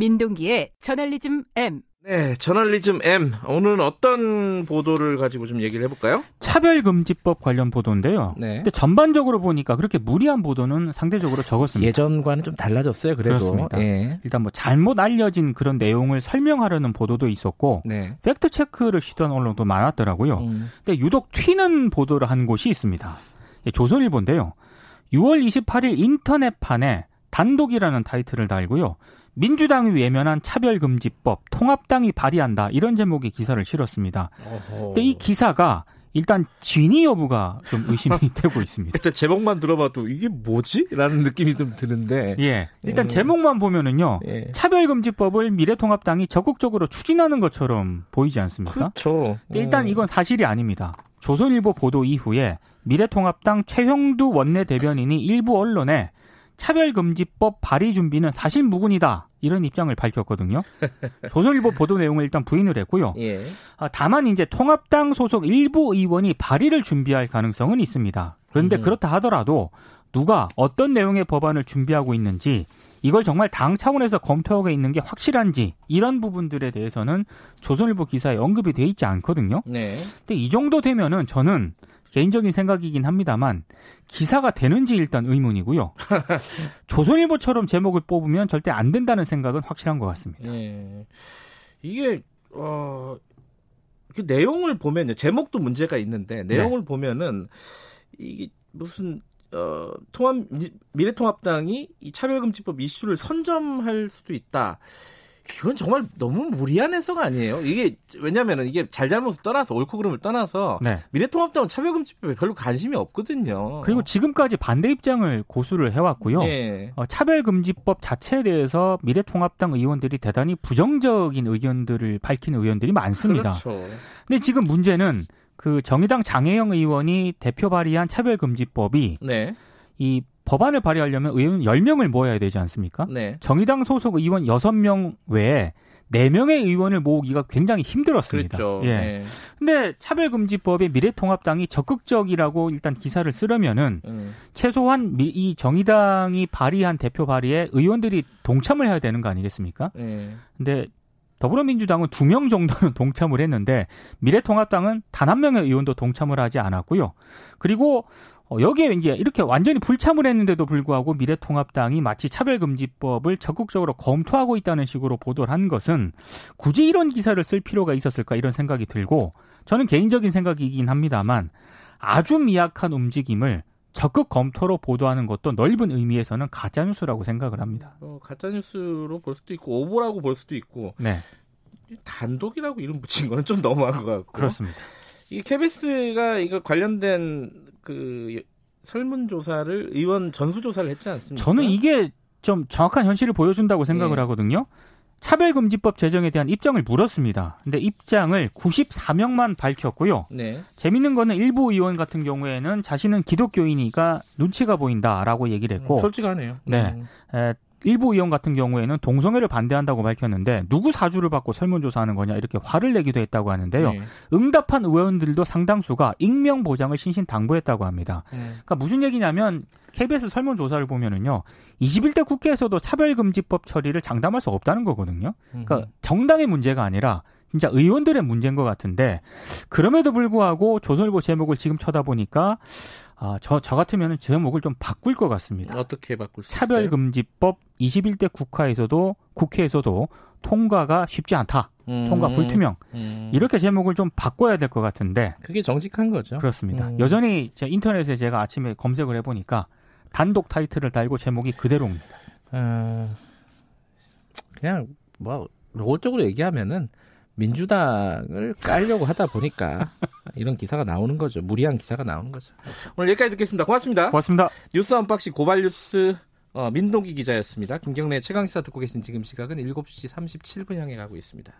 민동기의 저널리즘 M. 네, 저널리즘 M. 오늘은 어떤 보도를 가지고 좀 얘기를 해볼까요? 차별금지법 관련 보도인데요. 네. 근데 전반적으로 보니까 그렇게 무리한 보도는 상대적으로 적었습니다. 예전과는 좀 달라졌어요, 그래도. 그렇습니다. 예. 일단 뭐 잘못 알려진 그런 내용을 설명하려는 보도도 있었고, 네. 팩트 체크를 시도한 언론도 많았더라고요. 음. 근데 유독 튀는 보도를 한 곳이 있습니다. 예, 조선일보인데요. 6월 28일 인터넷판에 단독이라는 타이틀을 달고요. 민주당이 외면한 차별금지법 통합당이 발의한다 이런 제목의 기사를 실었습니다. 어허. 근데 이 기사가 일단 진위 여부가 좀 의심이 되고 있습니다. 일단 제목만 들어봐도 이게 뭐지? 라는 느낌이 좀 드는데. 예. 일단 음. 제목만 보면은요. 예. 차별금지법을 미래통합당이 적극적으로 추진하는 것처럼 보이지 않습니까? 그렇죠. 일단 이건 사실이 아닙니다. 조선일보 보도 이후에 미래통합당 최형두 원내대변인이 일부 언론에 차별금지법 발의 준비는 사실 무근이다. 이런 입장을 밝혔거든요. 조선일보 보도 내용을 일단 부인을 했고요. 예. 아, 다만 이제 통합당 소속 일부 의원이 발의를 준비할 가능성은 있습니다. 그런데 음. 그렇다 하더라도 누가 어떤 내용의 법안을 준비하고 있는지 이걸 정말 당 차원에서 검토하고 있는 게 확실한지 이런 부분들에 대해서는 조선일보 기사에 언급이 돼 있지 않거든요. 네. 근데 이 정도 되면은 저는 개인적인 생각이긴 합니다만 기사가 되는지 일단 의문이고요. 조선일보처럼 제목을 뽑으면 절대 안 된다는 생각은 확실한 것 같습니다. 네. 이게 어. 그 내용을 보면요. 제목도 문제가 있는데 내용을 네. 보면은 이게 무슨 어, 통합 미래통합당이 이 차별금지법 이슈를 선점할 수도 있다. 이건 정말 너무 무리한 해석 아니에요? 이게 왜냐면은 이게 잘잘못을 떠나서 옳고 그름을 떠나서 네. 미래통합당은 차별금지법에 별로 관심이 없거든요. 그리고 지금까지 반대 입장을 고수를 해왔고요. 네. 어, 차별금지법 자체에 대해서 미래통합당 의원들이 대단히 부정적인 의견들을 밝히는 의원들이 많습니다. 그렇죠. 근데 지금 문제는 그 정의당 장혜영 의원이 대표 발의한 차별금지법이 네. 이 법안을 발의하려면 의원 10명을 모아야 되지 않습니까? 네. 정의당 소속 의원 6명 외에 4명의 의원을 모으기가 굉장히 힘들었습니다. 그렇죠. 예. 네. 근데 차별금지법에 미래통합당이 적극적이라고 일단 기사를 쓰려면은 음. 최소한 이 정의당이 발의한 대표 발의에 의원들이 동참을 해야 되는 거 아니겠습니까? 네. 근데 더불어민주당은 두 명 정도는 동참을 했는데 미래통합당은 단 한 명의 의원도 동참을 하지 않았고요. 그리고 어, 여기에 이제 이렇게 완전히 불참을 했는데도 불구하고 미래통합당이 마치 차별금지법을 적극적으로 검토하고 있다는 식으로 보도를 한 것은 굳이 이런 기사를 쓸 필요가 있었을까 이런 생각이 들고 저는 개인적인 생각이긴 합니다만 아주 미약한 움직임을 적극 검토로 보도하는 것도 넓은 의미에서는 가짜 뉴스라고 생각을 합니다. 어, 가짜 뉴스로 볼 수도 있고 오보라고 볼 수도 있고 네. 단독이라고 이름 붙인 거는 좀 너무한 것 같고 그렇습니다. 이 KBS가 이거 관련된 그 설문조사를 의원 전수조사를 했지 않습니까? 저는 이게 좀 정확한 현실을 보여준다고 생각을 네. 하거든요. 차별금지법 제정에 대한 입장을 물었습니다. 근데 입장을 94명만 밝혔고요. 네. 재밌는 거는 일부 의원 같은 경우에는 자신은 기독교인이니까 눈치가 보인다라고 얘기를 했고. 음, 솔직하네요. 네. 음. 에, 일부 의원 같은 경우에는 동성애를 반대한다고 밝혔는데 누구 사주를 받고 설문조사하는 거냐 이렇게 화를 내기도 했다고 하는데요. 네. 응답한 의원들도 상당수가 익명 보장을 신신 당부했다고 합니다. 네. 그러니까 무슨 얘기냐면 KBS 설문조사를 보면은요. 21대 국회에서도 차별금지법 처리를 장담할 수 없다는 거거든요. 그러니까 정당의 문제가 아니라 진짜 의원들의 문제인 것 같은데 그럼에도 불구하고 조선일보 제목을 지금 쳐다보니까 아, 저, 저 같으면 제목을 좀 바꿀 것 같습니다. 어떻게 바꿀 수 차별금지법 21대 국회에서도, 국회에서도 통과가 쉽지 않다. 음, 통과 불투명. 음. 이렇게 제목을 좀 바꿔야 될 것 같은데. 그게 정직한 거죠. 그렇습니다. 음. 여전히 제 인터넷에 제가 아침에 검색을 해보니까 단독 타이틀을 달고 제목이 그대로입니다. 어, 그냥 뭐, 노골적으로 얘기하면은 민주당을 깔려고 하다 보니까 이런 기사가 나오는 거죠. 무리한 기사가 나오는 거죠. 오늘 여기까지 듣겠습니다. 고맙습니다. 고맙습니다. 뉴스 언박싱 고발뉴스 어, 민동기 기자였습니다. 김경래 최강시사 듣고 계신 지금 시각은 7시 37분 향해 가고 있습니다.